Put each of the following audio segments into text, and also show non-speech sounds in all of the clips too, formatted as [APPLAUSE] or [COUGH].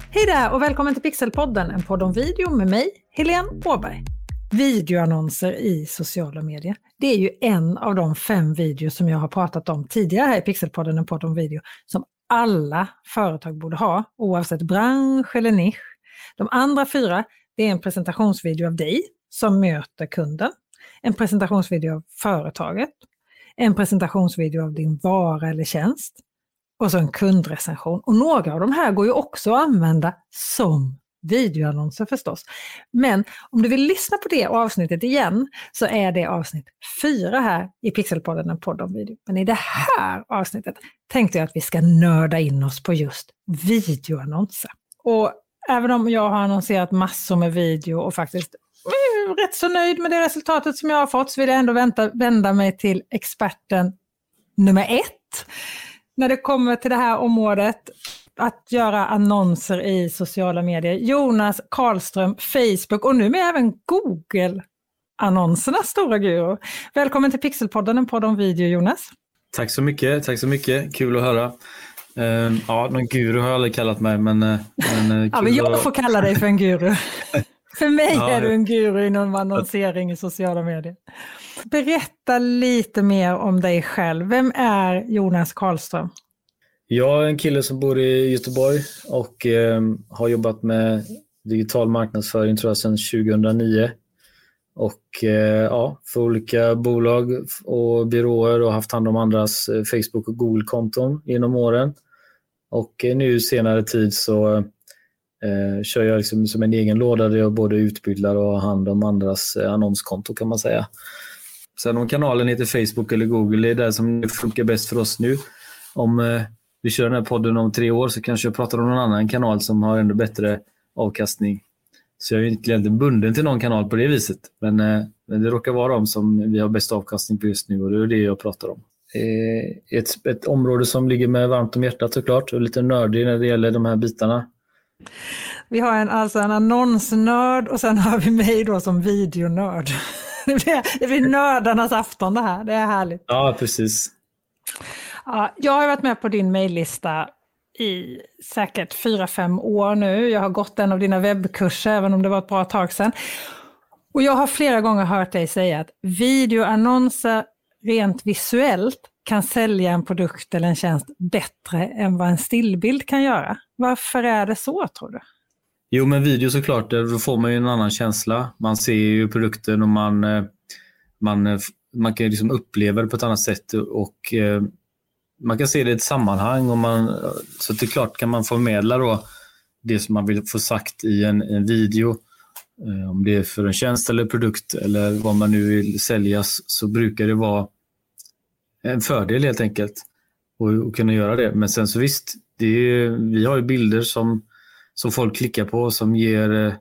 Hej där och välkommen till Pixelpodden, en podd om video med mig, Helene Åberg. Videoannonser i sociala medier. Det är ju en av de fem videos som jag har pratat om tidigare här i Pixelpodden, en podd om video, som alla företag borde ha, oavsett bransch eller nisch. De andra fyra, det är en presentationsvideo av dig som möter kunden, en presentationsvideo av företaget, en presentationsvideo av din vara eller tjänst och så en kundrecension. Och några av de här går ju också att använda som videoannonser förstås. Men om du vill lyssna på det avsnittet igen så är det avsnitt fyra här i Pixelpodden, en podd om video. Men i det här avsnittet tänkte jag att vi ska nörda in oss på just videoannonser. Och även om jag har annonserat massor med video och faktiskt är rätt så nöjd med det resultatet som jag har fått så vill jag ändå vänta, vända mig till experten nummer ett när det kommer till det här området att göra annonser i sociala medier. Jonas Karlström, Facebook och nu med även Google annonsernas stora guru. Välkommen till Pixelpodden, en podd om video Jonas. Tack så mycket, tack så mycket. Kul att höra. Uh, ja, någon guru har jag aldrig kallat mig, men... Uh, men uh, ja, men jag att... får kalla dig för en guru. [LAUGHS] för mig ja, är du en guru inom annonsering i sociala medier. Berätta lite mer om dig själv. Vem är Jonas Karlström? Jag är en kille som bor i Göteborg och eh, har jobbat med digital marknadsföring tror jag sedan 2009. Och eh, ja, för olika bolag och byråer och haft hand om andras eh, Facebook och Google-konton genom åren. Och eh, nu senare tid så eh, kör jag liksom som en egen låda där jag både utbildar och har hand om andras eh, annonskonto kan man säga. Sen om kanalen heter Facebook eller Google, det är det som funkar bäst för oss nu. Om eh, vi kör den här podden om tre år så kanske jag pratar om någon annan kanal som har ännu bättre avkastning. Så jag är egentligen inte bunden till någon kanal på det viset. Men, eh, men det råkar vara de som vi har bäst avkastning på just nu och det är det jag pratar om. Eh, ett, ett område som ligger mig varmt om hjärtat såklart och lite nördig när det gäller de här bitarna. Vi har en, alltså en annonsnörd och sen har vi mig då som videonörd. [LAUGHS] Det blir, det blir nördarnas afton det här, det är härligt. Ja, precis. Ja, jag har varit med på din mejllista i säkert fyra fem år nu. Jag har gått en av dina webbkurser, även om det var ett bra tag sedan. Och jag har flera gånger hört dig säga att videoannonser rent visuellt kan sälja en produkt eller en tjänst bättre än vad en stillbild kan göra. Varför är det så tror du? Jo, men video såklart, eh, då får man ju en annan känsla. Man ser ju produkten och man, eh, man, eh, man kan liksom uppleva det på ett annat sätt. Och man kan se det i ett sammanhang. Och man, så det är klart kan man förmedla då det som man vill få sagt i en, en video. Om det är för en tjänst eller produkt eller vad man nu vill sälja så brukar det vara en fördel helt enkelt att kunna göra det. Men sen så visst, är, vi har ju bilder som, som folk klickar på som ger, eh,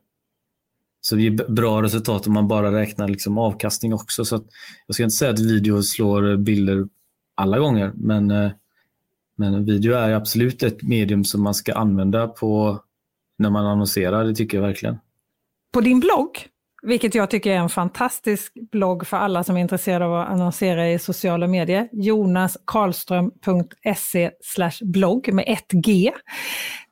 som ger bra resultat om man bara räknar liksom avkastning också. Så jag ska inte säga att video slår bilder alla gånger. Men, eh, men video är absolut ett medium som man ska använda på när man annonserar. Det tycker jag verkligen. På din blogg, vilket jag tycker är en fantastisk blogg för alla som är intresserade av att annonsera i sociala medier, jonaskarlström.se blogg med ett G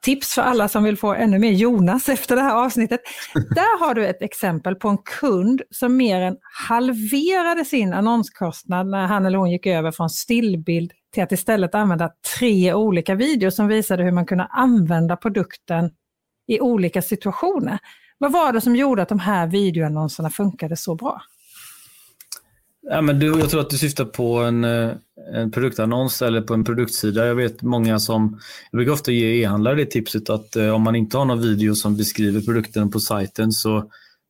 tips för alla som vill få ännu mer Jonas efter det här avsnittet. [LAUGHS] Där har du ett exempel på en kund som mer än halverade sin annonskostnad när han eller hon gick över från stillbild till att istället använda tre olika videos som visade hur man kunde använda produkten i olika situationer. Vad var det som gjorde att de här videoannonserna funkade så bra? Ja, men du, jag tror att du syftar på en, eh, en produktannons eller på en produktsida. Jag vet många som, jag brukar ofta ge e-handlare det tipset att eh, om man inte har någon video som beskriver produkten på sajten så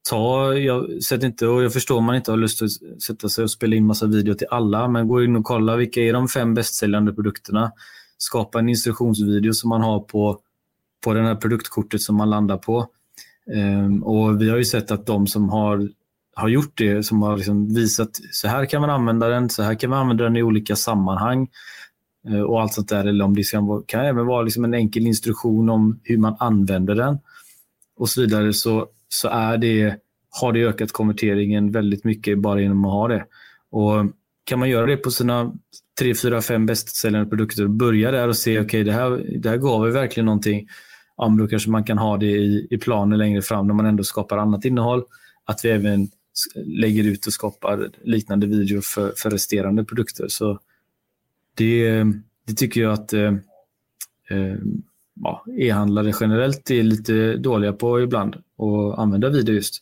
ta, jag, sätt inte, och jag förstår om man inte har lust att sätta sig och spela in massa video till alla, men gå in och kolla vilka är de fem bästsäljande produkterna. Skapa en instruktionsvideo som man har på, på det här produktkortet som man landar på. Ehm, och Vi har ju sett att de som har har gjort det, som har liksom visat så här kan man använda den, så här kan man använda den i olika sammanhang ehm, och allt sånt där. Eller om det kan, kan även vara liksom en enkel instruktion om hur man använder den och så vidare så, så är det, har det ökat konverteringen väldigt mycket bara genom att ha det. Och kan man göra det på sina tre, fyra, fem bästsäljande produkter och börja där och se okej okay, det, här, det här gav verkligen någonting ja, då kanske man kan ha det i, i planen längre fram när man ändå skapar annat innehåll. Att vi även lägger ut och skapar liknande videor för, för resterande produkter. Så det, det tycker jag att eh, eh, ja, e-handlare generellt är lite dåliga på ibland att använda video just.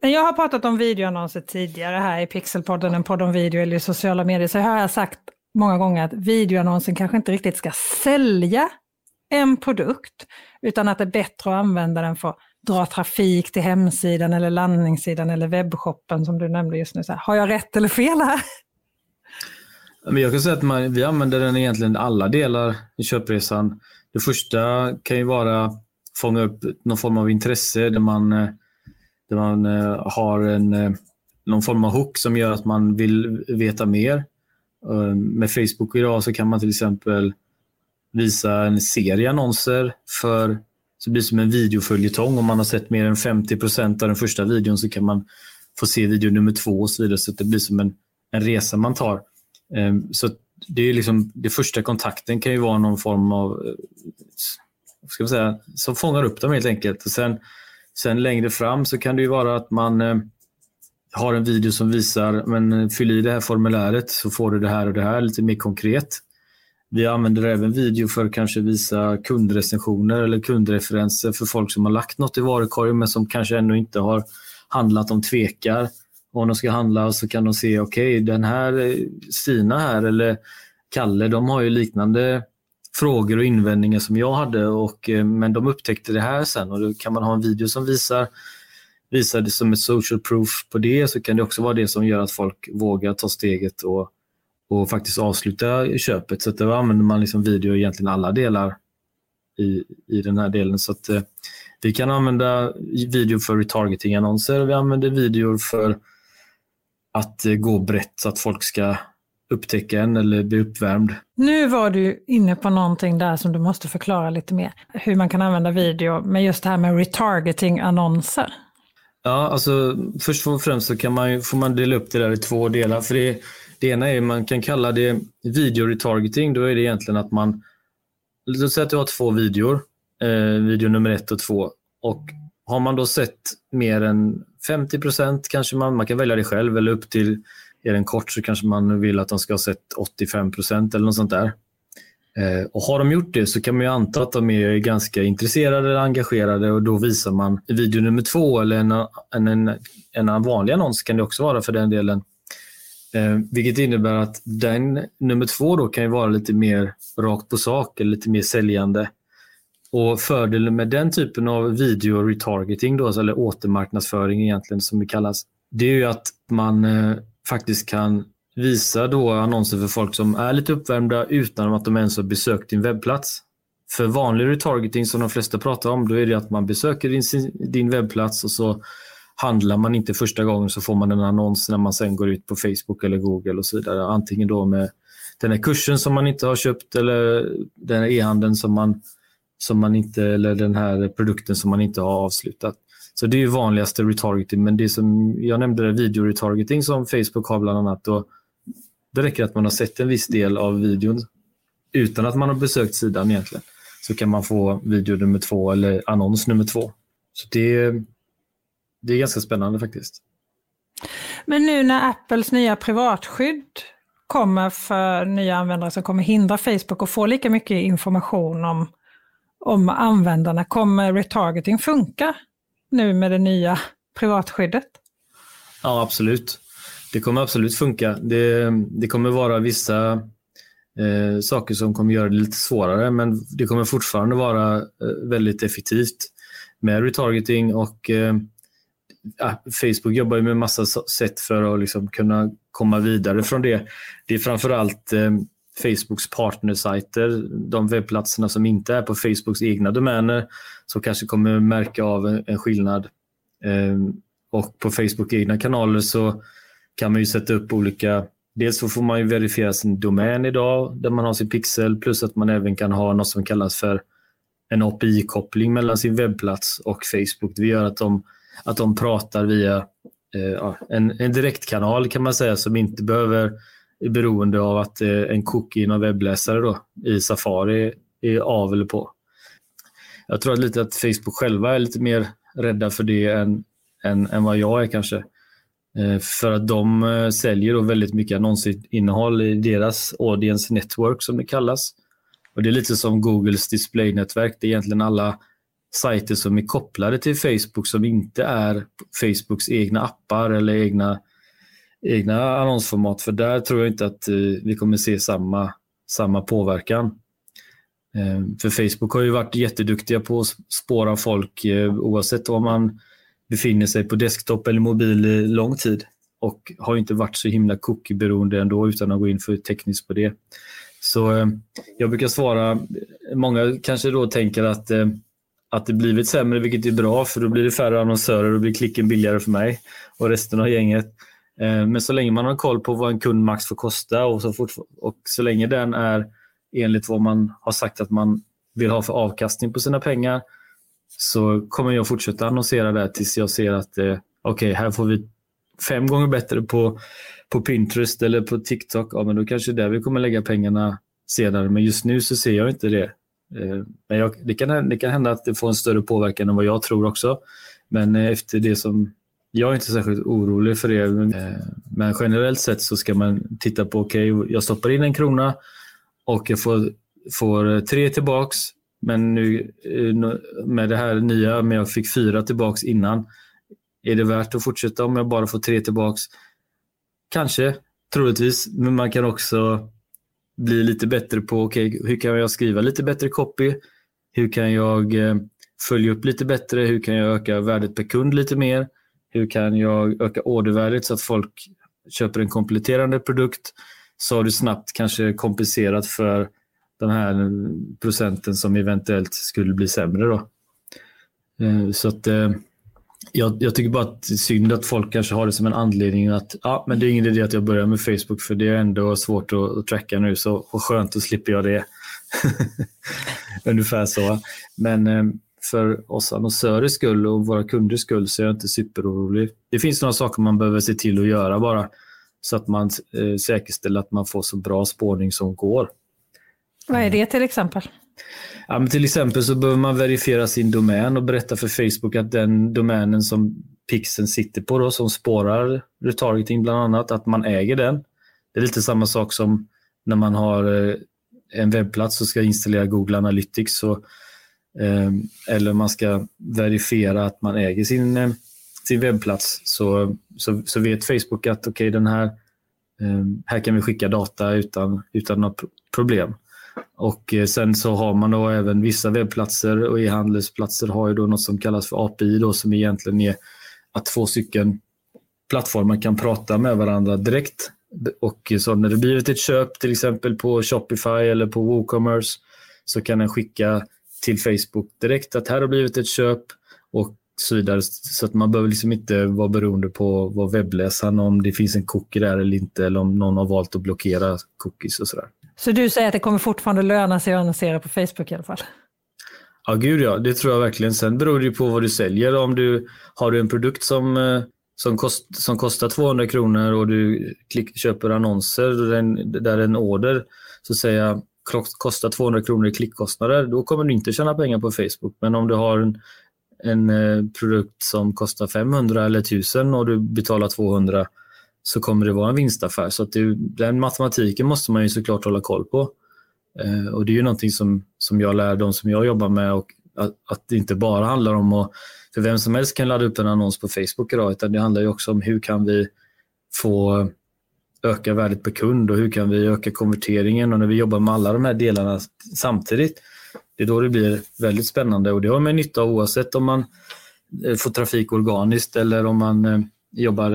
Jag har pratat om videoannonser tidigare här i Pixelpodden, en podd om video eller i sociala medier, så har jag sagt många gånger att videoannonsen kanske inte riktigt ska sälja en produkt, utan att det är bättre att använda den för att dra trafik till hemsidan eller landningssidan eller webbshoppen som du nämnde just nu. Så här, har jag rätt eller fel här? Men jag kan säga att man, vi använder den egentligen alla delar i köpresan. Det första kan ju vara att fånga upp någon form av intresse där man, där man eh, har en, eh, någon form av hook som gör att man vill veta mer. Eh, med Facebook idag så kan man till exempel visa en serie annonser för så det blir som en videoföljetong. Om man har sett mer än 50% av den första videon så kan man få se video nummer två och så vidare. Så det blir som en, en resa man tar. Ehm, så det är liksom, det första kontakten kan ju vara någon form av, eh, ska man säga, som fångar upp dem helt enkelt. Och sen, sen längre fram så kan det ju vara att man eh, har en video som visar, men fyll i det här formuläret så får du det här och det här lite mer konkret. Vi använder även video för att kanske visa kundrecensioner eller kundreferenser för folk som har lagt något i varukorgen men som kanske ännu inte har handlat, de tvekar. Och om de ska handla så kan de se, okej okay, den här eh, Stina här eller Kalle, de har ju liknande frågor och invändningar som jag hade och, eh, men de upptäckte det här sen och då kan man ha en video som visar visar det som ett social proof på det så kan det också vara det som gör att folk vågar ta steget och och faktiskt avsluta köpet. Så att då använder man liksom video i egentligen alla delar i, i den här delen. Så att, eh, vi kan använda video för retargeting-annonser. Vi använder videor för att eh, gå brett så att folk ska upptäcka en eller bli uppvärmd. Nu var du inne på någonting där som du måste förklara lite mer. Hur man kan använda video med just det här med retargeting-annonser. Ja, alltså först och främst så kan man, får man dela upp det där i två delar. För det, det ena är man kan kalla det videoretargeting. Då är det egentligen att man, låt säga att du har två videor, eh, video nummer ett och två. Och har man då sett mer än 50 procent kanske man, man kan välja det själv eller upp till, är den kort så kanske man vill att de ska ha sett 85 procent eller något sånt där. Eh, och har de gjort det så kan man ju anta att de är ganska intresserade eller engagerade och då visar man video nummer två eller en, en, en, en vanlig annons kan det också vara för den delen Eh, vilket innebär att den nummer två då kan ju vara lite mer rakt på sak eller lite mer säljande. Och Fördelen med den typen av video retargeting, då, alltså, eller återmarknadsföring egentligen som det kallas, det är ju att man eh, faktiskt kan visa då annonser för folk som är lite uppvärmda utan att de ens har besökt din webbplats. För vanlig retargeting som de flesta pratar om, då är det att man besöker din, din webbplats och så handlar man inte första gången så får man en annons när man sen går ut på Facebook eller Google och så vidare. Antingen då med den här kursen som man inte har köpt eller den här e-handeln som man, som man inte, eller den här produkten som man inte har avslutat. Så det är vanligaste retargeting, men det som jag nämnde, det video-retargeting som Facebook har bland annat, då, det räcker att man har sett en viss del av videon utan att man har besökt sidan egentligen. Så kan man få video nummer två eller annons nummer två. Så det, det är ganska spännande faktiskt. Men nu när Apples nya privatskydd kommer för nya användare som kommer hindra Facebook att få lika mycket information om, om användarna, kommer retargeting funka nu med det nya privatskyddet? Ja, absolut. Det kommer absolut funka. Det, det kommer vara vissa eh, saker som kommer göra det lite svårare, men det kommer fortfarande vara eh, väldigt effektivt med retargeting och eh, Facebook jobbar ju med massa sätt för att liksom kunna komma vidare från det. Det är framförallt eh, Facebooks partnersajter, de webbplatserna som inte är på Facebooks egna domäner, som kanske kommer märka av en, skillnad. Ehm, och på Facebook egna kanaler så kan man ju sätta upp olika Dels så får man ju verifiera sin domän idag där man har sin pixel plus att man även kan ha något som kallas för en API-koppling mellan sin webbplats och Facebook. Det gör att de att de pratar via eh, en, en direktkanal kan man säga som inte behöver är beroende av att eh, en cookie i någon webbläsare då, i Safari är av eller på. jag tror att lite att Facebook själva är lite mer rädda för det än, än, än vad jag är kanske. Eh, för att de eh, säljer då väldigt mycket annonsinnehåll i deras audience network som det kallas. Och Det är lite som Googles displaynätverk. Det är egentligen alla sajter som är kopplade till Facebook som inte är Facebooks egna appar eller egna, egna annonsformat. För där tror jag inte att eh, vi kommer se samma, samma påverkan. Eh, för Facebook har ju varit jätteduktiga på att spåra folk eh, oavsett om man befinner sig på desktop eller mobil i lång tid och har inte varit så himla cookieberoende ändå utan att gå in för tekniskt på det. Så jag brukar svara, många kanske då tänker att att det blivit sämre, vilket är bra för då blir det färre annonsörer och blir klicken billigare för mig och resten av gänget. Eh, men så länge man har koll på vad en kund max får kosta och så, fort, och så länge den är enligt vad man har sagt att man vill ha för avkastning på sina pengar så kommer jag fortsätta annonsera där tills jag ser att eh, okej, okay, här får vi fem gånger bättre på, på Pinterest eller på TikTok. Ja, men då kanske det är där vi kommer lägga pengarna senare. Men just nu så ser jag inte det. Eh, men jag, det, kan, det kan hända att det får en större påverkan än vad jag tror också. Men eh, efter det som... Jag är inte särskilt orolig för det. Men eh, generellt sett så ska man titta på, okej, okay, jag stoppar in en krona och jag får, får tre tillbaks. Men nu med det här nya, men jag fick fyra tillbaks innan. Är det värt att fortsätta om jag bara får tre tillbaks? Kanske, troligtvis. Men man kan också bli lite bättre på okay, hur kan jag skriva lite bättre copy? Hur kan jag eh, följa upp lite bättre? Hur kan jag öka värdet per kund lite mer? Hur kan jag öka ordervärdet så att folk köper en kompletterande produkt? Så har du snabbt kanske kompenserat för den här procenten som eventuellt skulle bli sämre. Då. Eh, så att eh, jag, jag, tycker bara att det är synd att folk kanske har det som en anledning att ja, men det är ingen idé att jag börjar med Facebook för det är ändå svårt att, att tracka nu så och skönt då slipper jag det. [LAUGHS] Ungefär så. Men eh, för oss annonsörers skull och våra kunders skull så är jag inte superorolig. Det finns några saker man behöver se till att göra bara så att man eh, säkerställer att man får så bra spårning som går. Vad är det till exempel? Ja, men till exempel så behöver man verifiera sin domän och berätta för Facebook att den domänen som pixeln sitter på, då, som spårar retargeting bland annat, att man äger den. Det är lite samma sak som när man har eh, en webbplats och ska installera Google Analytics. Så, ehm, eller man ska verifiera att man äger sin, eh, sin webbplats. Så, så, så vet Facebook att okay, den här, ehm, här kan vi skicka data utan, utan några problem. Och eh, sen så har man då även vissa webbplatser och e-handelsplatser har ju då något som kallas för API då som egentligen är att två stycken plattformar kan prata med varandra direkt. Och så när det blivit ett köp till exempel på Shopify eller på WooCommerce så kan den skicka till Facebook direkt att här har blivit ett köp och så vidare. Så att man behöver liksom inte vara beroende på vad webbläsaren, om det finns en cookie där eller inte eller om någon har valt att blockera cookies och sådär. Så du säger att det kommer fortfarande löna sig att annonsera på Facebook i alla fall? Ja, gud ja. Det tror jag verkligen. Sen beror det ju på vad du säljer. Om du har du en produkt som, eh, som, kost, som kostar 200 kronor och du klick, köper annonser där en order så säger kostar 200 kronor i klickkostnader, då kommer du inte tjäna pengar på Facebook. Men om du har en, en eh, produkt som kostar 500 eller 1000 och du betalar 200 så kommer det vara en vinstaffär. Så att det, den matematiken måste man ju såklart hålla koll på. Eh, och Det är ju någonting som, som jag lär de som jag jobbar med och att, att det inte bara handlar om att, för vem som helst kan ladda upp en annons på Facebook idag, utan det handlar ju också om hur kan vi få öka värdet per kund och hur kan vi öka konverteringen och när vi jobbar med alla de här delarna samtidigt, det är då det blir väldigt spännande och det har man nytta av oavsett om man eh, får trafik organiskt eller om man eh, jobbar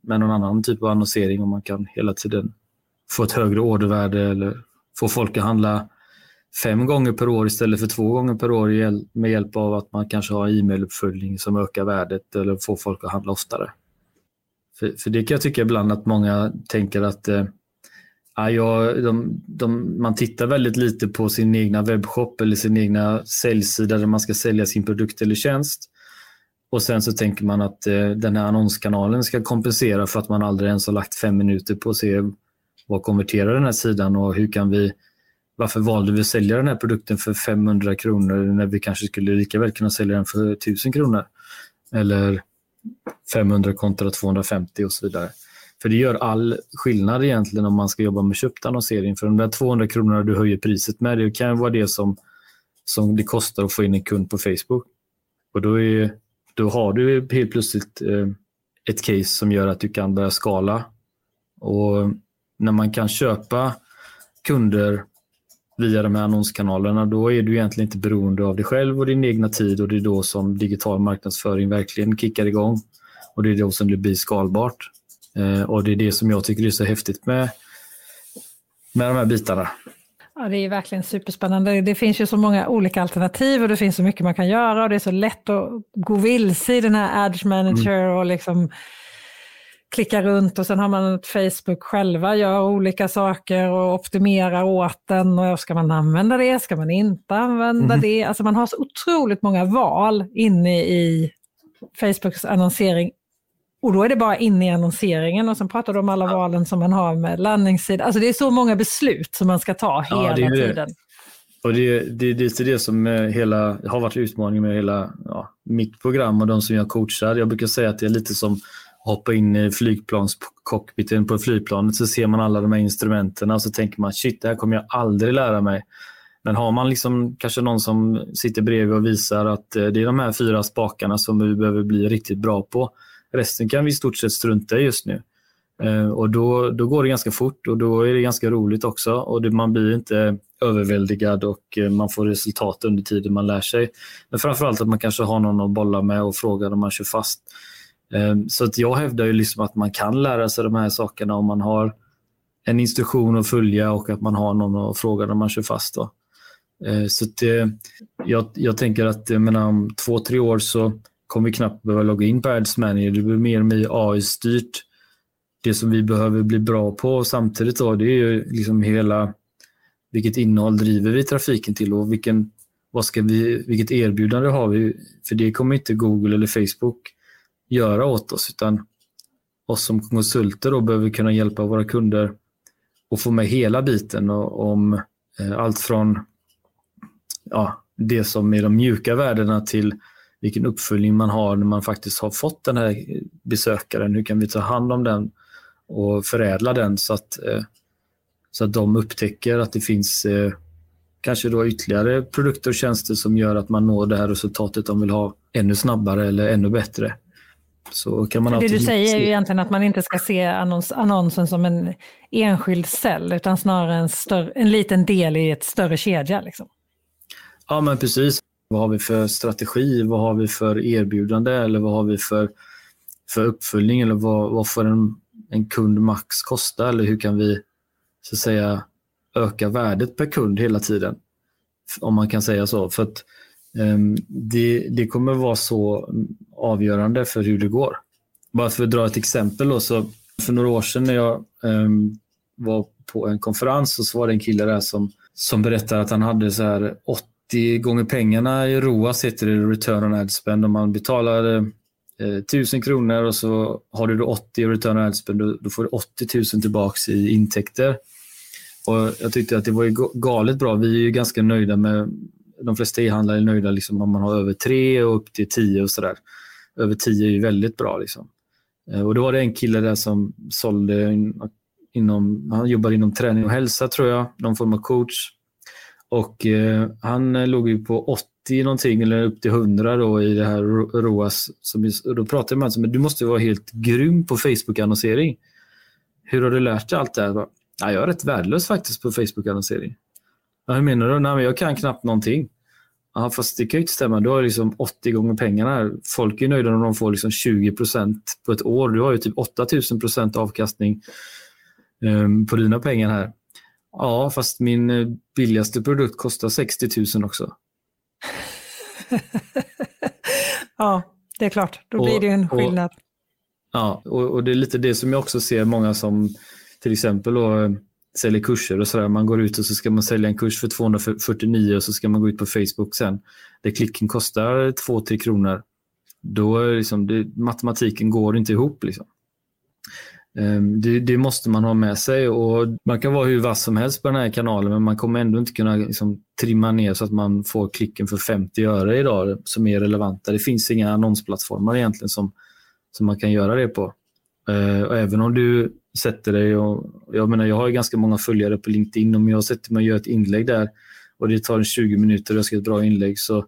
med någon annan typ av annonsering och man kan hela tiden få ett högre ordervärde eller få folk att handla fem gånger per år istället för två gånger per år med hjälp av att man kanske har e-mailuppföljning som ökar värdet eller får folk att handla oftare. För, för det kan jag tycka ibland att många tänker att eh, ah, ja, de, de, man tittar väldigt lite på sin egna webbshop eller sin egna säljsida där man ska sälja sin produkt eller tjänst. Och sen så tänker man att eh, den här annonskanalen ska kompensera för att man aldrig ens har lagt fem minuter på att se vad konverterar den här sidan och hur kan vi varför valde vi att sälja den här produkten för 500 kronor när vi kanske skulle lika väl kunna sälja den för 1000 kronor? Eller 500 kontra 250 och så vidare. För det gör all skillnad egentligen om man ska jobba med köpt annonsering. För de där 200 kronorna du höjer priset med, det kan vara det som, som det kostar att få in en kund på Facebook. Och då, är, då har du helt plötsligt eh, ett case som gör att du kan börja skala. Och när man kan köpa kunder via de här annonskanalerna, då är du egentligen inte beroende av dig själv och din egna tid och det är då som digital marknadsföring verkligen kickar igång. Och det är då som det blir skalbart. Eh, och det är det som jag tycker är så häftigt med, med de här bitarna. Ja, det är verkligen superspännande. Det finns ju så många olika alternativ och det finns så mycket man kan göra och det är så lätt att gå vilse i den här Ads Manager mm. och liksom klicka runt och sen har man ett Facebook själva, gör olika saker och optimerar åt den. Och ska man använda det? Ska man inte använda mm. det? Alltså man har så otroligt många val inne i Facebooks annonsering. Och då är det bara inne i annonseringen och sen pratar du om alla valen som man har med landningssida. Alltså det är så många beslut som man ska ta hela ja, det tiden. Och det, det, det är det som hela, har varit utmaningen med hela ja, mitt program och de som jag coachar. Jag brukar säga att det är lite som hoppa in i flygplanscockpiten på flygplanet så ser man alla de här instrumenten och så tänker man shit, det här kommer jag aldrig lära mig. Men har man liksom kanske någon som sitter bredvid och visar att eh, det är de här fyra spakarna som vi behöver bli riktigt bra på. Resten kan vi i stort sett strunta i just nu. Eh, och då, då går det ganska fort och då är det ganska roligt också och det, man blir inte överväldigad och eh, man får resultat under tiden man lär sig. Men framförallt att man kanske har någon att bolla med och fråga när man kör fast. Eh, så att jag hävdar ju liksom att man kan lära sig de här sakerna om man har en instruktion att följa och att man har någon att fråga när man kör fast. Då. Så att, jag, jag tänker att jag menar, om två, tre år så kommer vi knappt behöva logga in på Ads Manager. Det blir mer och mer AI-styrt. Det som vi behöver bli bra på samtidigt då, det är ju liksom hela vilket innehåll driver vi trafiken till och vilken, vad ska vi, vilket erbjudande har vi? För det kommer inte Google eller Facebook göra åt oss, utan oss som konsulter då behöver kunna hjälpa våra kunder och få med hela biten om eh, allt från ja, det som är de mjuka värdena till vilken uppföljning man har när man faktiskt har fått den här besökaren. Hur kan vi ta hand om den och förädla den så att, eh, så att de upptäcker att det finns eh, kanske då ytterligare produkter och tjänster som gör att man når det här resultatet de vill ha ännu snabbare eller ännu bättre. Så kan man det du säger är ju egentligen att man inte ska se annons, annonsen som en enskild cell, utan snarare en, större, en liten del i ett större kedja. Liksom. Ja, men precis. Vad har vi för strategi? Vad har vi för erbjudande? Eller vad har vi för, för uppföljning? Eller vad, vad får en, en kund max kosta? Eller hur kan vi så att säga öka värdet per kund hela tiden? Om man kan säga så. För att um, det, det kommer vara så avgörande för hur det går. Bara för att dra ett exempel. Då, så för några år sedan när jag um, var på en konferens så var det en kille där som, som berättade att han hade så här 80 gånger pengarna i ROAS, heter det, return on ad spend. Om man betalar eh, 1000 kronor och så har du 80 i return on ad spend, då, då får du 80 000 tillbaks i intäkter. Och Jag tyckte att det var galet bra. Vi är ju ganska nöjda med, de flesta e-handlare är nöjda liksom om man har över 3 och upp till 10 och sådär över 10 är ju väldigt bra. Liksom. Eh, och då var det en kille där som sålde inom, han jobbar inom träning och hälsa tror jag, någon form av coach. Och eh, han eh, låg ju på 80 någonting eller upp till 100 då i det här ROAS. Som, då pratade man alltså men du måste vara helt grym på Facebook-annonsering. Hur har du lärt dig allt det här? Ja, jag är rätt värdelös faktiskt på Facebook-annonsering. Ja, hur menar du? Nej, men jag kan knappt någonting. Ja, fast det kan ju inte stämma. Du har liksom 80 gånger pengarna. Folk är nöjda om de får liksom 20% på ett år. Du har ju typ 8000 procent avkastning um, på dina pengar här. Ja, fast min eh, billigaste produkt kostar 60 000 också. [LAUGHS] ja, det är klart. Då blir det en skillnad. Och, ja, och, och, det är lite det som jag också ser många som till exempel då, säljer kurser och sådär. Man går ut och så ska man sälja en kurs för 249 och så ska man gå ut på Facebook sen. Där klicken kostar 2-3 kronor. Då är liksom det, matematiken går inte ihop. Liksom. Ehm, det, det, måste man ha med sig och man kan vara hur vass som helst på den här kanalen men man kommer ändå inte kunna liksom, trimma ner så att man får klicken för 50 öre idag som är relevanta. Det finns inga annonsplattformar egentligen som, som man kan göra det på. Ehm, och även om du sätter dig och jag menar jag har ganska många följare på LinkedIn om jag sätter mig och gör ett inlägg där och det tar 20 minuter och jag ska ett bra inlägg så,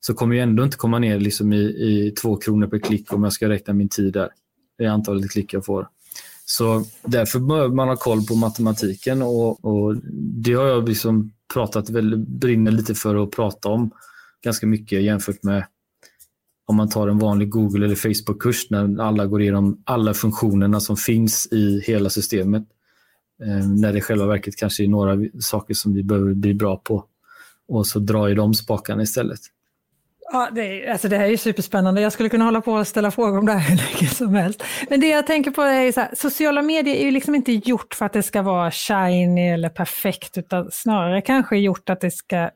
så kommer jag ändå inte komma ner liksom i, i två kronor per klick om jag ska räkna min tid där. Det är antalet klick jag får. Så därför behöver man ha koll på matematiken och, och det har jag liksom pratat väldigt, brinner lite för att prata om ganska mycket jämfört med om man tar en vanlig Google eller Facebook-kurs när alla går igenom alla funktionerna som finns i hela systemet. Eh, när det i själva verket kanske är några saker som vi behöver bli bra på. Och så dra i de spakarna istället. Ja, det, är, alltså det här är ju superspännande. Jag skulle kunna hålla på och ställa frågor om det här [LAUGHS] hur länge som helst. Men det jag tänker på är så här, sociala medier är ju liksom inte gjort för att det ska vara shiny eller perfekt, utan snarare kanske gjort att det ska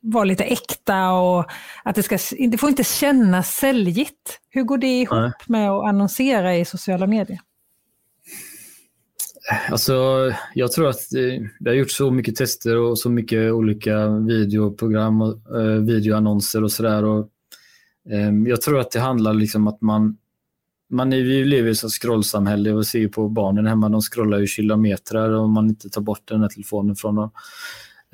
vara lite äkta och att det, ska, det får inte kännas säljigt. Hur går det ihop Nej. med att annonsera i sociala medier? Alltså, jag tror att eh, det har gjorts så mycket tester och så mycket olika videoprogram och eh, videoannonser och sådär. Eh, jag tror att det handlar liksom att man, man är, vi lever i ett scrollsamhälle och ser på barnen hemma, de scrollar ju kilometrar om man inte tar bort den här telefonen från dem.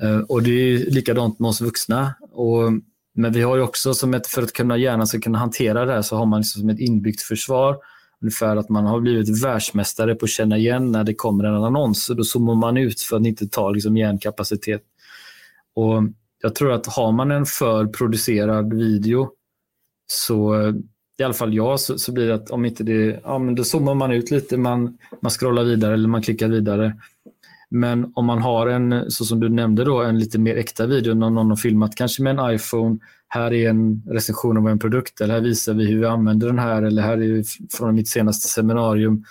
Eh, och det är likadant med oss vuxna. Och, men vi har ju också, som ett, för att kunna hjärnan ska kunna hantera det här, så har man liksom som ett inbyggt försvar Ungefär att man har blivit världsmästare på att känna igen när det kommer en annons. Då zoomar man ut för att inte ta liksom, hjärnkapacitet. Och jag tror att har man en förproducerad video så i alla fall jag, så, så, blir det att om inte det, ja men då zoomar man ut lite, man, man scrollar vidare eller man klickar vidare. Men om man har en, så som du nämnde då, en lite mer äkta video, någon, någon har filmat kanske med en iPhone här är en recension av en produkt eller här visar vi hur vi använder den här eller här är från mitt senaste seminarium.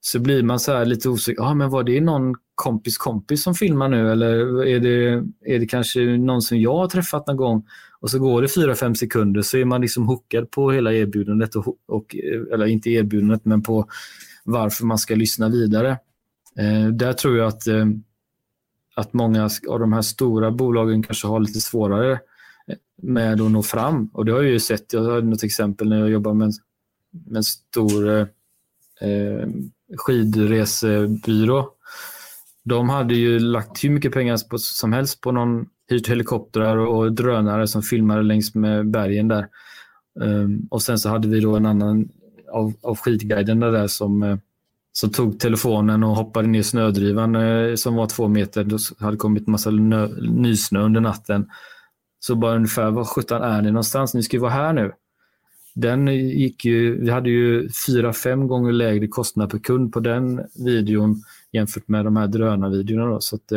Så blir man så lite osäker. Ah, men var det någon kompis kompis som filmar nu eller är det, är det kanske någon som jag har träffat någon gång? Och så går det 4-5 sekunder så är man liksom hookad på hela erbjudandet, och, och, eh, eller inte erbjudandet men på varför man ska lyssna vidare. Eh, där tror jag att, eh, att många av de här stora bolagen kanske har lite svårare eh, med att nå fram. Och det har jag ju sett. Jag har något exempel när jag jobbar med, med en stor eh, eh, skidresebyrå. De hade ju lagt hur mycket pengar på, som helst på någon hyrt helikoptrar och drönare som filmade längs med bergen där. Um, och sen så hade vi då en annan av, av skidguiderna där som, eh, eh, som tog telefonen och hoppade ner snödrivan eh, som var två meter. Det hade kommit massa nysnö under natten. Så bara ungefär, var sjutton är ni någonstans? Ni ska ju vara här nu. Den gick ju, vi hade ju fyra, fem gånger lägre kostnad per kund på den videon jämfört med de här drönarvideorna. Då, så att,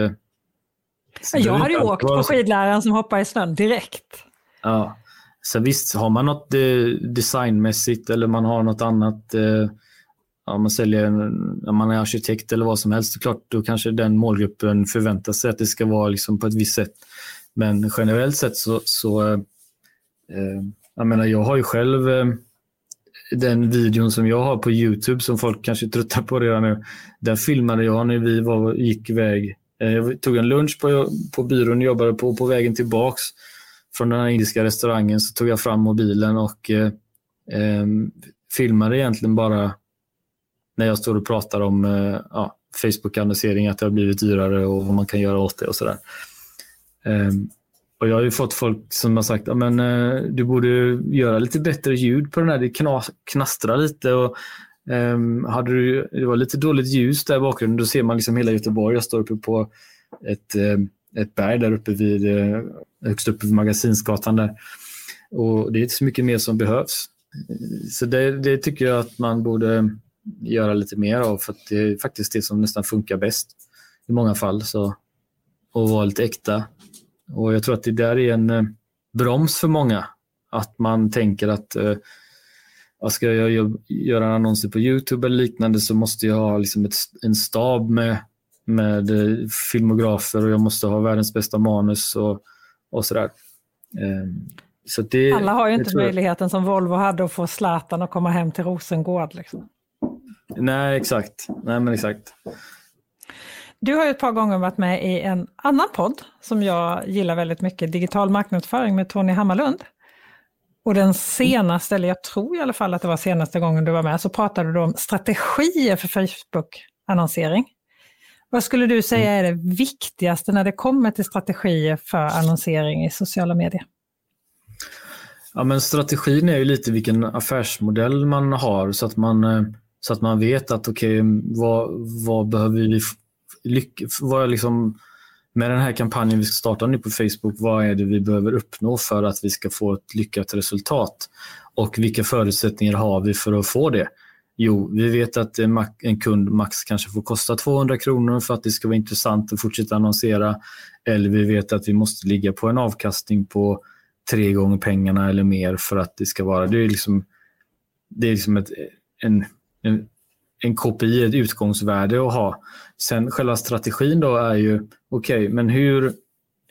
så jag hade ju åkt på skidläraren som hoppar i snön direkt. Ja. Så visst, har man något eh, designmässigt eller man har något annat, eh, ja, man säljer, om man är arkitekt eller vad som helst, så klart då kanske den målgruppen förväntar sig att det ska vara liksom på ett visst sätt. Men generellt sett så, så eh, eh, jag menar jag har ju själv eh, den videon som jag har på Youtube som folk kanske tröttar på redan nu. Den filmade jag när vi var, gick iväg. Eh, jag tog en lunch på, på byrån jag jobbade på. På vägen tillbaks från den här indiska restaurangen så tog jag fram mobilen och eh, eh, filmade egentligen bara när jag står och pratar om eh, ja, Facebook-annonsering, att det har blivit dyrare och vad man kan göra åt det och sådär. Um, och jag har ju fått folk som har sagt att eh, du borde göra lite bättre ljud på den här. Det knas, knastrar lite. Och, um, hade du, det var lite dåligt ljus där i bakgrunden. Då ser man liksom hela Göteborg. Jag står uppe på ett, eh, ett berg där uppe vid, högst uppe vid Magasinsgatan. Där. Och det är inte så mycket mer som behövs. Så det, det tycker jag att man borde göra lite mer av för det är faktiskt det som nästan funkar bäst i många fall. Så, och vara lite äkta och jag tror att det där är en eh, broms för många. Att man tänker att eh, ska jag göra annonser på Youtube eller liknande så måste jag ha liksom ett, en stab med, med eh, filmografer och jag måste ha världens bästa manus och, och sådär. Eh, så det, Alla har ju inte möjligheten som Volvo hade att få Zlatan att komma hem till Rosengård. Liksom. Nej, exakt. Nej, men exakt. Du har ett par gånger varit med i en annan podd som jag gillar väldigt mycket, Digital marknadsföring med Tony Hammarlund. Och den senaste, eller jag tror i alla fall att det var senaste gången du var med, så pratade du om strategier för Facebook-annonsering. Vad skulle du säga är det viktigaste när det kommer till strategier för annonsering i sociala medier? Ja, men strategin är ju lite vilken affärsmodell man har så att man, eh, så att man vet att okej, okay, vad, vad behöver vi vad liksom, med den här kampanjen vi ska starta nu på Facebook, vad är det vi behöver uppnå för att vi ska få ett lyckat resultat? Och vilka förutsättningar har vi för att få det? Jo, vi vet att en kund max kanske får kosta 200 kronor för att det ska vara intressant att fortsätta annonsera. Eller vi vet att vi måste ligga på en avkastning på tre gånger pengarna eller mer för att det ska vara... Det är liksom, det är liksom ett, en, en, en KPI, ett utgångsvärde att ha. Sen själva strategin då är ju, okej, okay, men hur,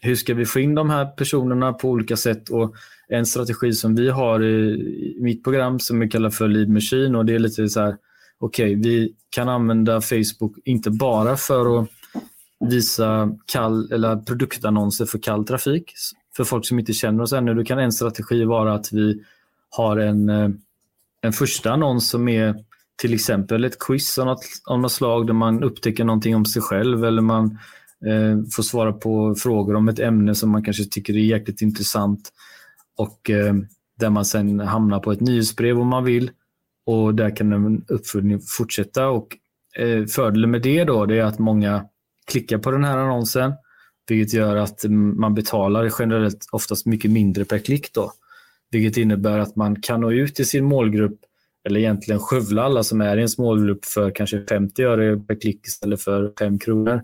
hur ska vi få in de här personerna på olika sätt? Och en strategi som vi har i, mitt program som vi kallar för Lead Machine och det är lite så här, okej, okay, vi kan använda Facebook inte bara för att visa kall, eller produktannonser för kall trafik för folk som inte känner oss ännu. Då kan en strategi vara att vi har en, eh, en första annons som är till exempel ett quiz av något, av något slag där man upptäcker någonting om sig själv eller man eh, får svara på frågor om ett ämne som man kanske tycker är jäkligt intressant och eh, där man sen hamnar på ett nyhetsbrev om man vill och där kan en uppföljning fortsätta. Och, eh, fördelen med det då det är att många klickar på den här annonsen vilket gör att man betalar generellt oftast mycket mindre per klick. Då, vilket innebär att man kan nå ut till sin målgrupp eller egentligen skövla alla som är i en smågrupp för kanske 50 öre per klick istället för 5 kronor.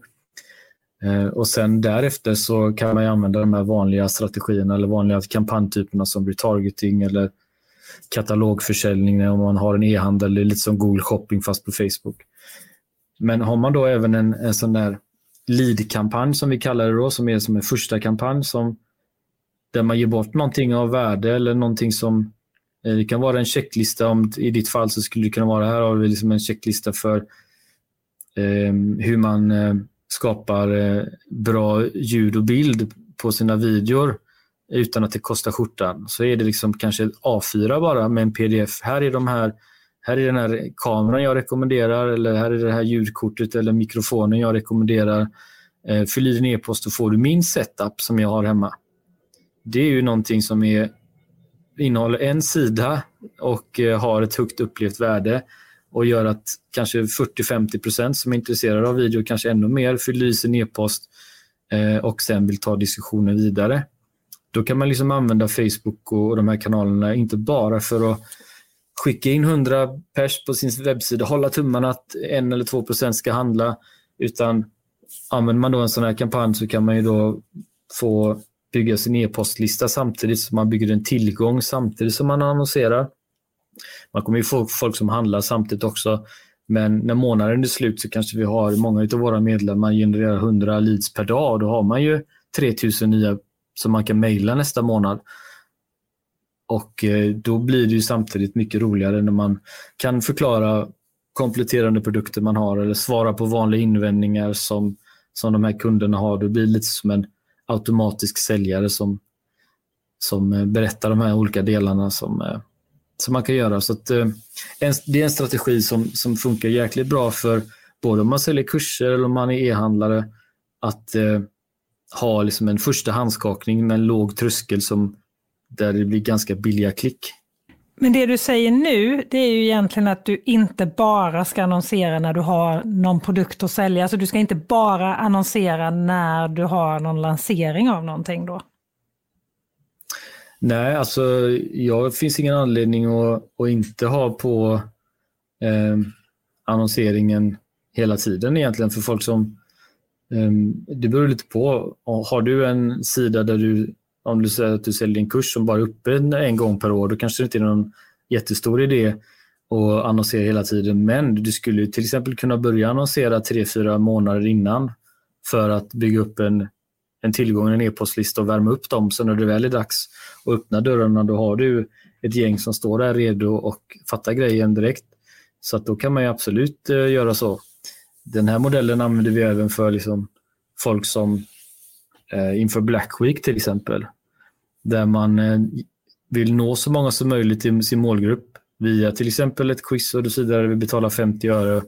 Eh, och sen därefter så kan man använda de här vanliga strategierna eller vanliga kampanjtyperna som retargeting eller katalogförsäljning om man har en e-handel, det är lite som Google shopping fast på Facebook. Men har man då även en, en sån där lead-kampanj som vi kallar det då, som är som en första kampanj som, där man ger bort någonting av värde eller någonting som Eh, det kan vara en checklista, om, i ditt fall så skulle det kunna vara, här har vi liksom en checklista för eh, hur man eh, skapar eh, bra ljud och bild på sina videor utan att det kostar skjortan. Så är det liksom kanske A4 bara med en pdf. Här är de här här är den här kameran jag rekommenderar eller här är det här ljudkortet eller mikrofonen jag rekommenderar. Eh, fyll i din e-post och får du min setup som jag har hemma. Det är ju någonting som är, innehåller en sida och eh, har ett högt upplevt värde och gör att kanske 40-50% som är intresserade av video, kanske ännu mer, fyller i sin e-post eh, och sen vill ta diskussionen vidare. Då kan man liksom använda Facebook och de här kanalerna inte bara för att skicka in 100 pers på sin webbsida, hålla tummarna att en eller två procent ska handla. Utan använder man då en sån här kampanj så kan man ju då få bygga sin e-postlista samtidigt som man bygger en tillgång samtidigt som man annonserar. Man kommer ju få folk som handlar samtidigt också. Men när månaden är slut så kanske vi har många av våra medlemmar genererar 100 leads per dag och då har man ju 3000 nya som man kan mejla nästa månad. Och eh, då blir det ju samtidigt mycket roligare när man kan förklara kompletterande produkter man har eller svara på vanliga invändningar som, som de här kunderna har. Det blir lite som en automatisk säljare som, som eh, berättar de här olika delarna som, eh, som man kan göra. Så att, eh, en, det är en strategi som, som funkar jäkligt bra för både om man säljer kurser eller om man är e-handlare att eh, ha liksom en första handskakning med en låg tröskel som där det blir ganska billiga klick. Men det du säger nu, det är ju egentligen att du inte bara ska annonsera när du har någon produkt att sälja. Alltså du ska inte bara annonsera när du har någon lansering av någonting då? Nej, alltså jag finns ingen anledning att, att inte ha på eh, annonseringen hela tiden egentligen för folk som eh, det beror lite på. Har du en sida där du om du säger att du säljer en kurs som bara är uppe en gång per år, då kanske det inte är någon jättestor idé att annonsera hela tiden. Men du skulle till exempel kunna börja annonsera tre, fyra månader innan för att bygga upp en, en tillgång, en e-postlista och värma upp dem. Så när det väl är dags att öppna dörrarna, då har du ett gäng som står där redo och fattar grejen direkt. Så att då kan man absolut eh, göra så. Den här modellen använder vi även för liksom folk som Eh, inför Black Week till exempel. Där man eh, vill nå så många som möjligt i sin målgrupp via till exempel ett quiz och så vidare. Vi betalar 50 öre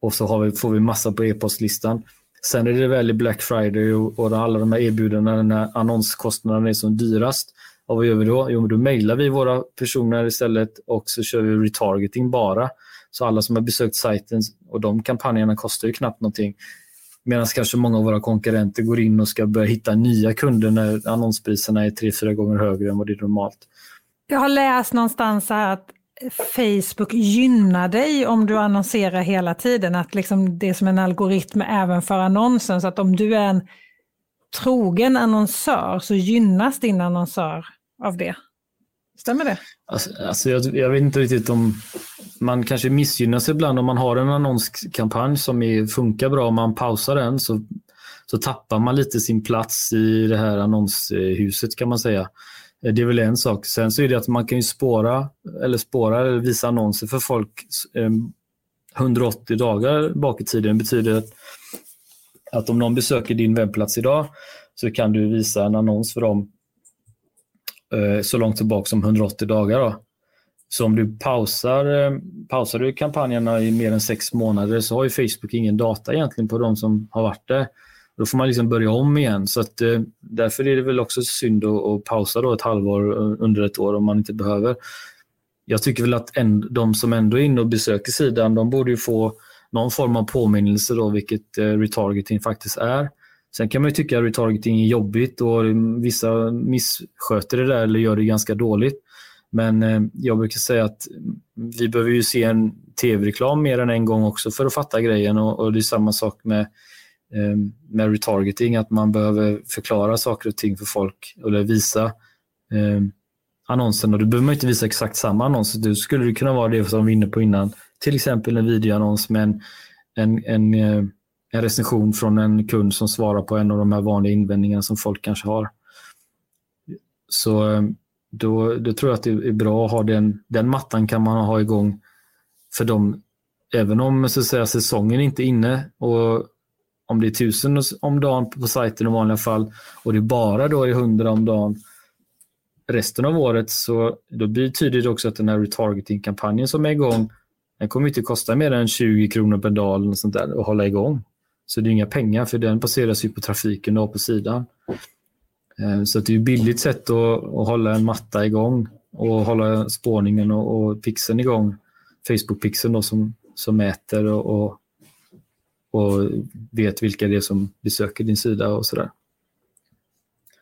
och så vi, får vi massa på e-postlistan. Sen är det väl i Black Friday och, och alla de här erbjudandena när annonskostnaderna är som dyrast. Och vad gör vi då? Jo, då mejlar vi våra personer istället och så kör vi retargeting bara. Så alla som har besökt sajten och de kampanjerna kostar ju knappt någonting. Medan kanske många av våra konkurrenter går in och ska börja hitta nya kunder när annonspriserna är tre, fyra gånger högre än vad det är normalt. Jag har läst någonstans att Facebook gynnar dig om du annonserar hela tiden. Att liksom det är som en algoritm även för annonsen. Så att om du är en trogen annonsör så gynnas din annonsör av det. Stämmer det? Alltså, alltså jag, jag, vet inte riktigt om... Man kanske missgynnas ibland om man har en annonskampanj som är, funkar bra. Om man pausar den så, så tappar man lite sin plats i det här annonshuset kan man säga. Det är väl en sak. Sen så är det att man kan ju spåra eller spåra eller visa annonser för folk eh, 180 dagar bak i tiden. Det betyder att, att om någon besöker din webbplats idag så kan du visa en annons för dem Eh, så långt tillbaka som 180 dagar. Då. Så om du pausar, eh, pausar du kampanjerna i mer än sex månader så har ju Facebook ingen data egentligen på de som har varit där. Då får man liksom börja om igen. Så att, eh, därför är det väl också synd att, att pausa då ett halvår under ett år om man inte behöver. Jag tycker väl att en, de som ändå är inne och besöker sidan, de borde ju få någon form av påminnelse då, vilket retargeting faktiskt är. Sen kan man ju tycka att retargeting är jobbigt och vissa missköter det där eller gör det ganska dåligt. Men eh, jag brukar säga att vi behöver ju se en tv-reklam mer än en gång också för att fatta grejen och, och det är samma sak med eh, med retargeting, att man behöver förklara saker och ting för folk eller visa eh, annonsen. Och då behöver man inte visa exakt samma annons. Du skulle det kunna vara det som vi var inne på innan. Till exempel en videoannons med en, en, en, eh, en recension från en kund som svarar på en av de här vanliga invändningarna som folk kanske har. Så eh, då, då tror jag att det är bra att ha den, den mattan kan man ha igång för dem, även om så att säga, säsongen inte är inne och om det är tusen om dagen på sajten i vanliga fall och det bara då är hundra om dagen resten av året så då betyder det också att den här retargeting-kampanjen som är igång den kommer inte kosta mer än 20 kronor per dag eller sånt där att hålla igång. Så det är inga pengar för den baseras ju på trafiken då på sidan. Eh, så det är ett billigt sätt att, att hålla en matta igång och hålla spårningen och, och pixeln igång. Facebook-pixeln då som, som mäter och, och och vet vilka det är som besöker din sida och sådär.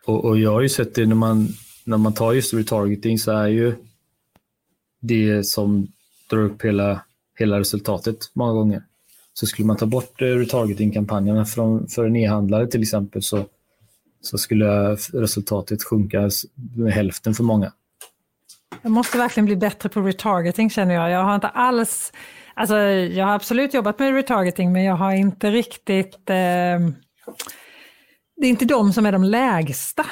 Och, och, jag har ju sett det när man, när man tar just retargeting så är ju det som drar upp hela, hela resultatet många gånger. Så skulle man ta bort eh, retargeting-kampanjerna för en e-handlare till exempel så, så skulle resultatet sjunka med hälften för många. Jag måste verkligen bli bättre på retargeting känner jag. Jag har inte alls Alltså, jag har absolut jobbat med retargeting, men jag har inte riktigt... Eh, det är inte de som är de lägsta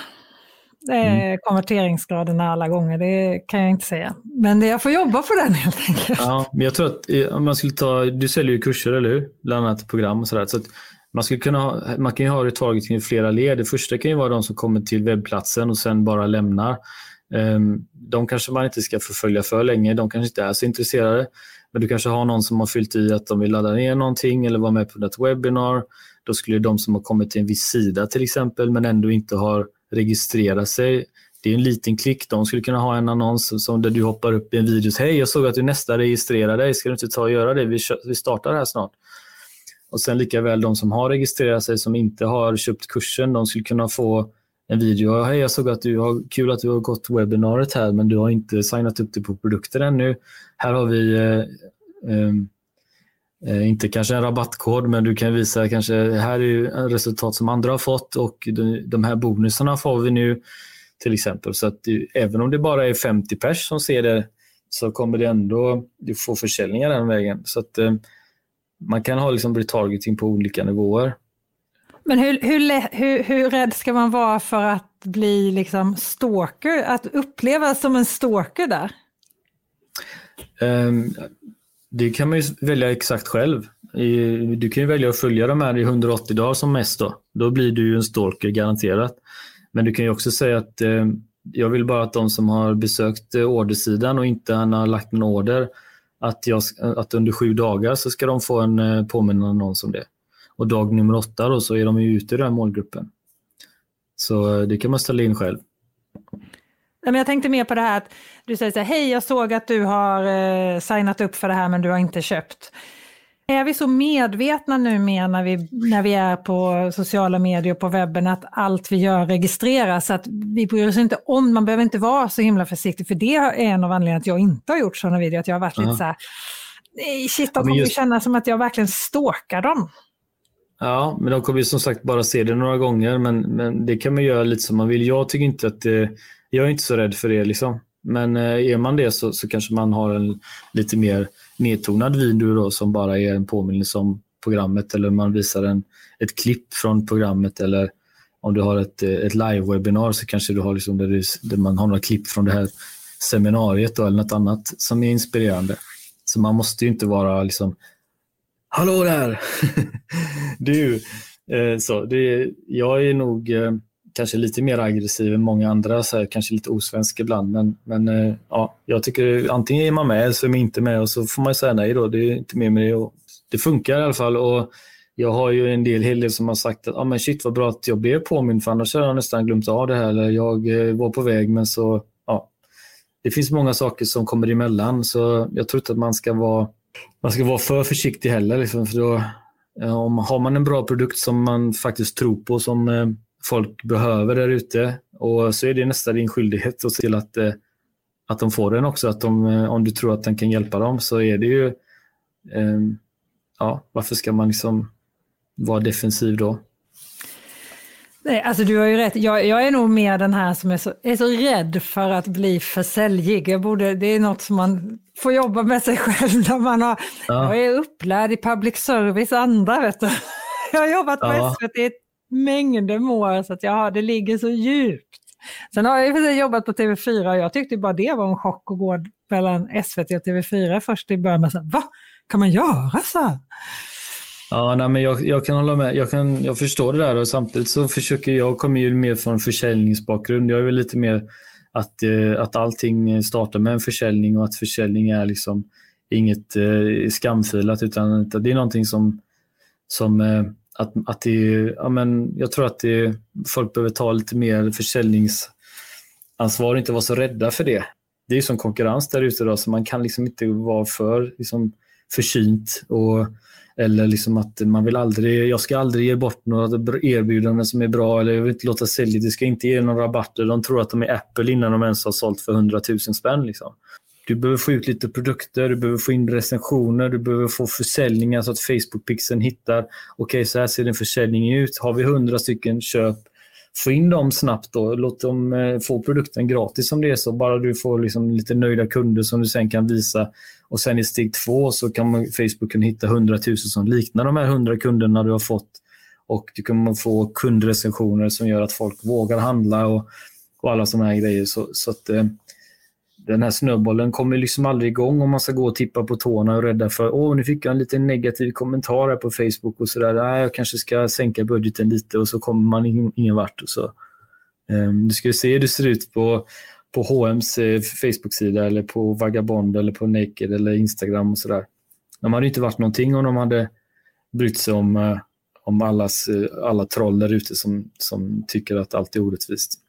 mm. konverteringsgraderna alla gånger, det kan jag inte säga. Men jag får jobba på den helt enkelt. Ja, men jag tror att eh, om man skulle ta, du säljer ju kurser, eller hur? Bland annat program och sådär. Så man, skulle kunna ha, man kan ju ha retargeting i flera led. Det första kan ju vara de som kommer till webbplatsen och sen bara lämnar. Ehm, de kanske man inte ska förfölja för länge, de kanske inte är så intresserade. Men du kanske har någon som har fyllt i att de vill ladda ner någonting eller vara med på ett webbinar. Då skulle de som har kommit till en viss sida till exempel men ändå inte har registrera sig. Det är en liten klick. De skulle kunna ha en annons som där du hoppar upp i en video. Hej, jag såg att du nästa registrerar dig. Ska du inte ta och göra det? Vi, vi startar här snart. Och sen lika väl de som har registrerat sig som inte har köpt kursen. De skulle kunna få en video. Hej, jag såg att du har kul att du har gått webbinariet här, men du har inte signat upp dig på produkter ännu. Här har vi eh, eh, inte kanske en rabattkod, men du kan visa kanske här är resultat som andra har fått och de, här bonusarna får vi nu till exempel. Så att det, även om det bara är 50 pers som ser det så kommer det ändå du får försäljningar den vägen. Så att eh, man kan ha liksom retargeting på olika nivåer. Men hur, hur, hur, hur rädd ska man vara för att bli liksom stalker, att upplevas som en stalker där? Um, det kan man ju välja exakt själv. Du kan ju välja att följa de här i 180 dagar som mest. Då, då blir du ju en stalker garanterat. Men du kan ju också säga att eh, jag vill bara att de som har besökt eh, ordersidan och inte har lagt en order, att, jag, att under sju dagar så ska de få en påminnelse påminnande annons om det. Och dag nummer åtta då, så är de ju ute i den målgruppen. Så eh, det kan man ställa in själv. Jag tänkte mer på det här att du säger så här, hej jag såg att du har eh, signat upp för det här men du har inte köpt. Är vi så medvetna nu med när vi, när vi är på sociala medier och på webben att allt vi gör registreras, att vi bryr oss inte om, man behöver inte vara så himla försiktig, för det är en av anledningarna att jag inte har gjort sådana videor, att jag har varit uh -huh. lite så här, shit, de kommer just... känna som att jag verkligen stalkar dem. Ja, men de kommer ju som sagt bara se det några gånger, men, men det kan man göra lite som man vill. Jag tycker inte att det, jag är inte så rädd för det. Liksom. Men eh, är man det så, så kanske man har en lite mer nedtonad video då, som bara är en påminnelse om programmet eller man visar en, ett klipp från programmet eller om du har ett, eh, ett live-webinar så kanske du har liksom där, du, där man har några klipp från det här seminariet då, eller något annat som är inspirerande. Så man måste ju inte vara liksom Hallå där! [LAUGHS] du, eh, så, det, jag är nog eh, kanske lite mer aggressiv än många andra, så här, kanske lite osvensk ibland. Men, men eh, ja, jag tycker antingen är man med eller så är man inte med och så får man säga nej då. Det är inte mer med det. Och det funkar i alla fall. Och jag har ju en del, hel del som har sagt att ah, men shit vad bra att jag blev påmind för annars hade jag nästan glömt av det här. Eller jag eh, var på väg men så, ja. Det finns många saker som kommer emellan så jag tror inte att man ska vara man ska vara för försiktig heller. Liksom, för då, om, har man en bra produkt som man faktiskt tror på, som eh, folk behöver där ute, och så är det nästan din skyldighet att se till att, eh, att de får den också. Att de, eh, om du tror att den kan hjälpa dem så är det ju, eh, ja, varför ska man liksom vara defensiv då? Nej, alltså du har ju rätt. Jag, jag, är nog mer den här som är så, är så rädd för att bli för säljig. Jag borde, det är något som man får jobba med sig [LAUGHS] själv när man har... Ja. Jag är upplärd i public service andra, vet du. [LAUGHS] Jag har jobbat ja. SVT i mängder med år så att jag har, det ligger så djupt. Sen har jag för sig jobbat på TV4 och jag tyckte bara det var en chock att gå mellan SVT och TV4 först i början. Men Va? Kan man göra så Ja, nej, men jag, jag, kan hålla med. Jag, kan, jag förstår det där och samtidigt så försöker jag, kommer ju mer från försäljningsbakgrund. Jag är väl lite mer att, eh, att allting startar med en försäljning och att försäljning är liksom inget eh, skamfilat utan det är någonting som, som eh, att, att det, ja, men jag tror att det, folk behöver ta lite mer försäljningsansvar och inte vara så rädda för det. Det är ju som konkurrens där ute så man kan liksom inte vara för liksom, försynt och eller liksom att man vill aldrig, jag ska aldrig ge bort några erbjudanden som är bra eller jag vill inte låta sälja, det ska inte ge några rabatter. De tror att de är Apple innan de ens har sålt för 100 000 spänn. Liksom. Du behöver få ut lite produkter, du behöver få in recensioner, du behöver få försäljningar så att Facebook-pixeln hittar, okej okay, så här ser din försäljning ut. Har vi 100 stycken köp, få in dem snabbt då. Låt dem eh, få produkten gratis om det är så. Bara du får liksom lite nöjda kunder som du sen kan visa. Och sen i steg två så kan man, Facebook hitta 100 000 som liknar de här 100 kunderna du har fått. Och du kommer få kundrecensioner som gör att folk vågar handla och, och alla sådana här grejer. Så, så att, eh, den här snöbollen kommer liksom aldrig igång om man ska gå och tippa på tårna och rädda för åh, nu fick jag en liten negativ kommentar här på Facebook och sådär. Nej, jag kanske ska sänka budgeten lite och så kommer man ingen, ingen vart. Och så. Um, du ska se hur det ser ut på, på H&M's eh, Facebook-sida eller på Vagabond eller på Naked eller Instagram och sådär. De hade inte varit någonting om de hade brytt sig om, eh, om allas, eh, alla troll där ute som, som tycker att allt är orättvist.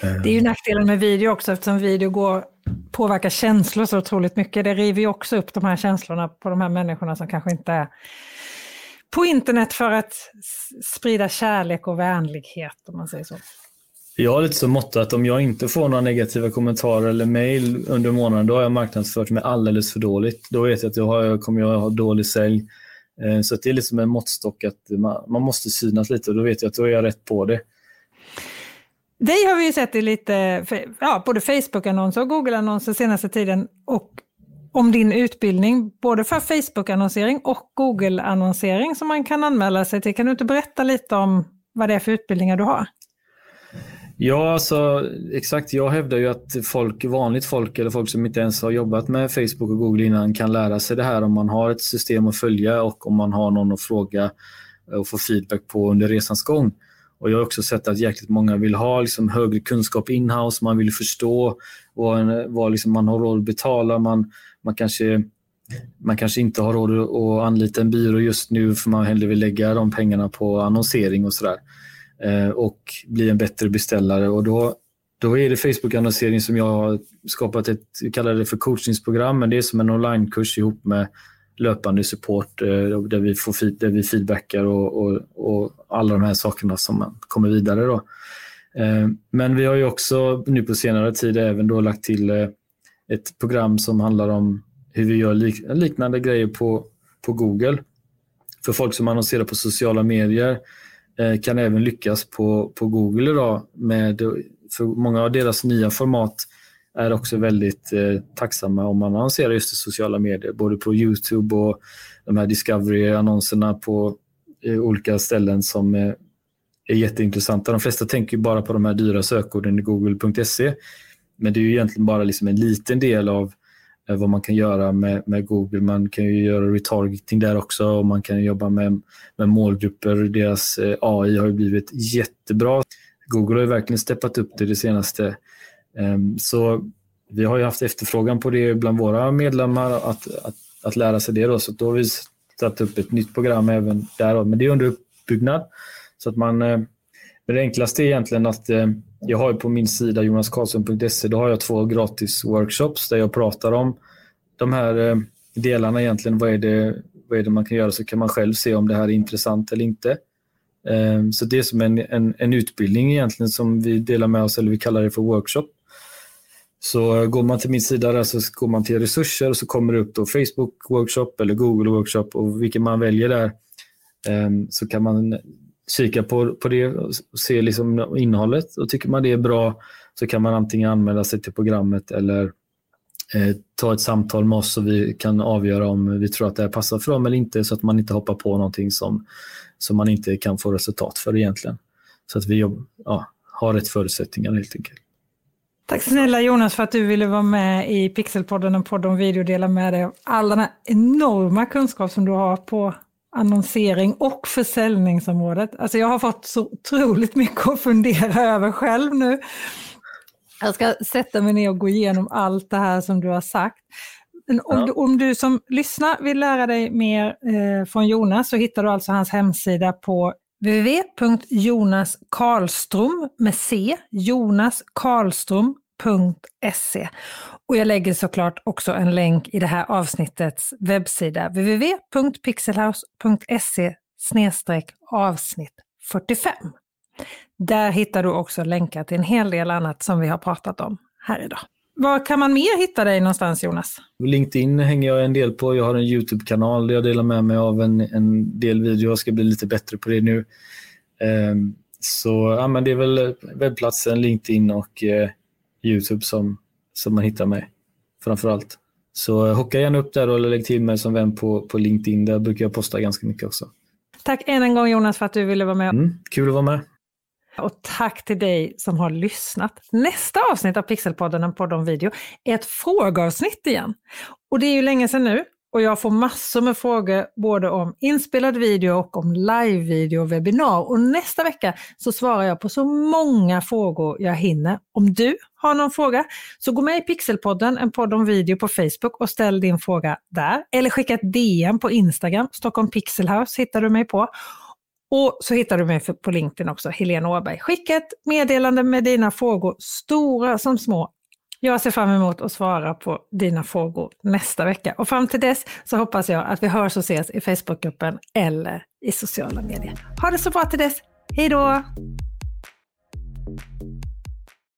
Det är ju nackdelen med video också eftersom video går, påverkar känslor så otroligt mycket. Det river ju också upp de här känslorna på de här människorna som kanske inte är på internet för att sprida kärlek och vänlighet om man säger så. Jag har lite så motto att om jag inte får några negativa kommentarer eller mejl under månaden, då har jag marknadsfört mig alldeles för dåligt. Då vet jag att jag kommer jag ha dålig sälj. Eh, så det är liksom en måttstock att man måste synas lite och då vet jag att då är jag rätt på det. Dig har vi ju sett i lite, ja, både Facebook-annonser och Google-annonser senaste tiden och om din utbildning, både för Facebook-annonsering och Google-annonsering som man kan anmäla sig till. Kan du inte berätta lite om vad det är för utbildningar du har? Ja, alltså, exakt. Jag hävdar ju att folk, vanligt folk eller folk som inte ens har jobbat med Facebook och Google innan kan lära sig det här om man har ett system att följa och om man har någon att fråga och få feedback på under resans gång. Och Jag har också sett att jäkligt många vill ha liksom högre kunskap inhouse, man vill förstå vad, vad liksom man har råd att betala. Man, man, kanske, man kanske inte har råd att anlita en byrå just nu för man hellre vill lägga de pengarna på annonsering och sådär. Eh, och bli en bättre beställare. Och då, då är det Facebook-annonsering som jag har skapat ett, vi kallar det för coachningsprogram, men det är som en onlinekurs ihop med löpande support eh, där vi, får, där vi feedbackar och, och, och alla de här sakerna som man kommer vidare. Då. Eh, men vi har ju också nu på senare tid även då lagt till eh, ett program som handlar om hur vi gör liknande grejer på, på Google. För folk som annonserar på sociala medier kan även lyckas på, på Google idag. Med, för många av deras nya format är också väldigt eh, tacksamma om man annonserar just i sociala medier, både på Youtube och de här Discovery-annonserna på eh, olika ställen som eh, är jätteintressanta. De flesta tänker bara på de här dyra sökorden i google.se, men det är ju egentligen bara liksom en liten del av Eh, vad man kan göra med, med Google. Man kan ju göra retargeting där också och man kan jobba med, med målgrupper. Deras eh, AI har ju blivit jättebra. Google har ju verkligen steppat upp det det senaste. Ehm, så vi har ju haft efterfrågan på det bland våra medlemmar att, att, att lära sig det. Då. Så då har vi satt upp ett nytt program även där. Men det är under uppbyggnad. Så att man, eh, men det enklaste är egentligen att eh, jag har på min sida jonaskarlsson.se, då har jag två gratis workshops där jag pratar om de här eh, delarna egentligen. Vad är, det, vad är det man kan göra så kan man själv se om det här är intressant eller inte. Ehm, så det är som en, en, en utbildning egentligen som vi delar med oss, eller vi kallar det för workshop. Så går man till min sida där så går man till resurser och så kommer det upp då Facebook workshop eller Google workshop och vilken man väljer där ehm, så kan man kika på, på det och se liksom innehållet. Och tycker man det är bra så kan man antingen anmäla sig till programmet eller eh, ta ett samtal med oss så vi kan avgöra om vi tror att det här passar för dem eller inte så att man inte hoppar på någonting som, som man inte kan få resultat för egentligen. Så att vi ja, har rätt förutsättningar helt enkelt. Tack snälla Jonas för att du ville vara med i Pixelpodden, en podd om video och dela med dig av all den här enorma kunskap som du har på annonsering och försäljningsområdet. Alltså jag har fått så otroligt mycket att fundera över själv nu. Jag ska sätta mig ner och gå igenom allt det här som du har sagt. Om, ja. du, om du som lyssnar vill lära dig mer eh, från Jonas så hittar du alltså hans hemsida på www.jonaskarlstrom med C, jonaskarlstrom.se. Och jag lägger såklart också en länk i det här avsnittets webbsida www.pixelhouse.se avsnitt 45. Där hittar du också länkar till en hel del annat som vi har pratat om här idag. Var kan man mer hitta dig någonstans Jonas? LinkedIn hänger jag en del på. Jag har en YouTube-kanal där jag delar med mig av en, en del videor. Jag ska bli lite bättre på det nu. Um, så ja, men det är väl webbplatsen, LinkedIn och uh, YouTube som som man hittar mig framför allt. Så hocka gärna upp där och lägg till mig som vän på, på LinkedIn. Där brukar jag posta ganska mycket också. Tack än en gång Jonas för att du ville vara med. Mm, kul att vara med. Och tack till dig som har lyssnat. Nästa avsnitt av Pixelpodden, en podd om video, är ett frågeavsnitt igen. Och det är ju länge sedan nu och jag får massor med frågor både om inspelad video och om live-video och webbinar. Och nästa vecka så svarar jag på så många frågor jag hinner. Om du har någon fråga så gå med i Pixelpodden, en podd om video på Facebook och ställ din fråga där. Eller skicka ett DM på Instagram, Stockholm Pixelhouse hittar du mig på. Och så hittar du mig på LinkedIn också, Helene Åberg. Skicka ett meddelande med dina frågor, stora som små. Jag ser fram emot att svara på dina frågor nästa vecka. Och fram till dess så hoppas jag att vi hörs och ses i Facebookgruppen eller i sociala medier. Ha det så bra till dess. Hej då!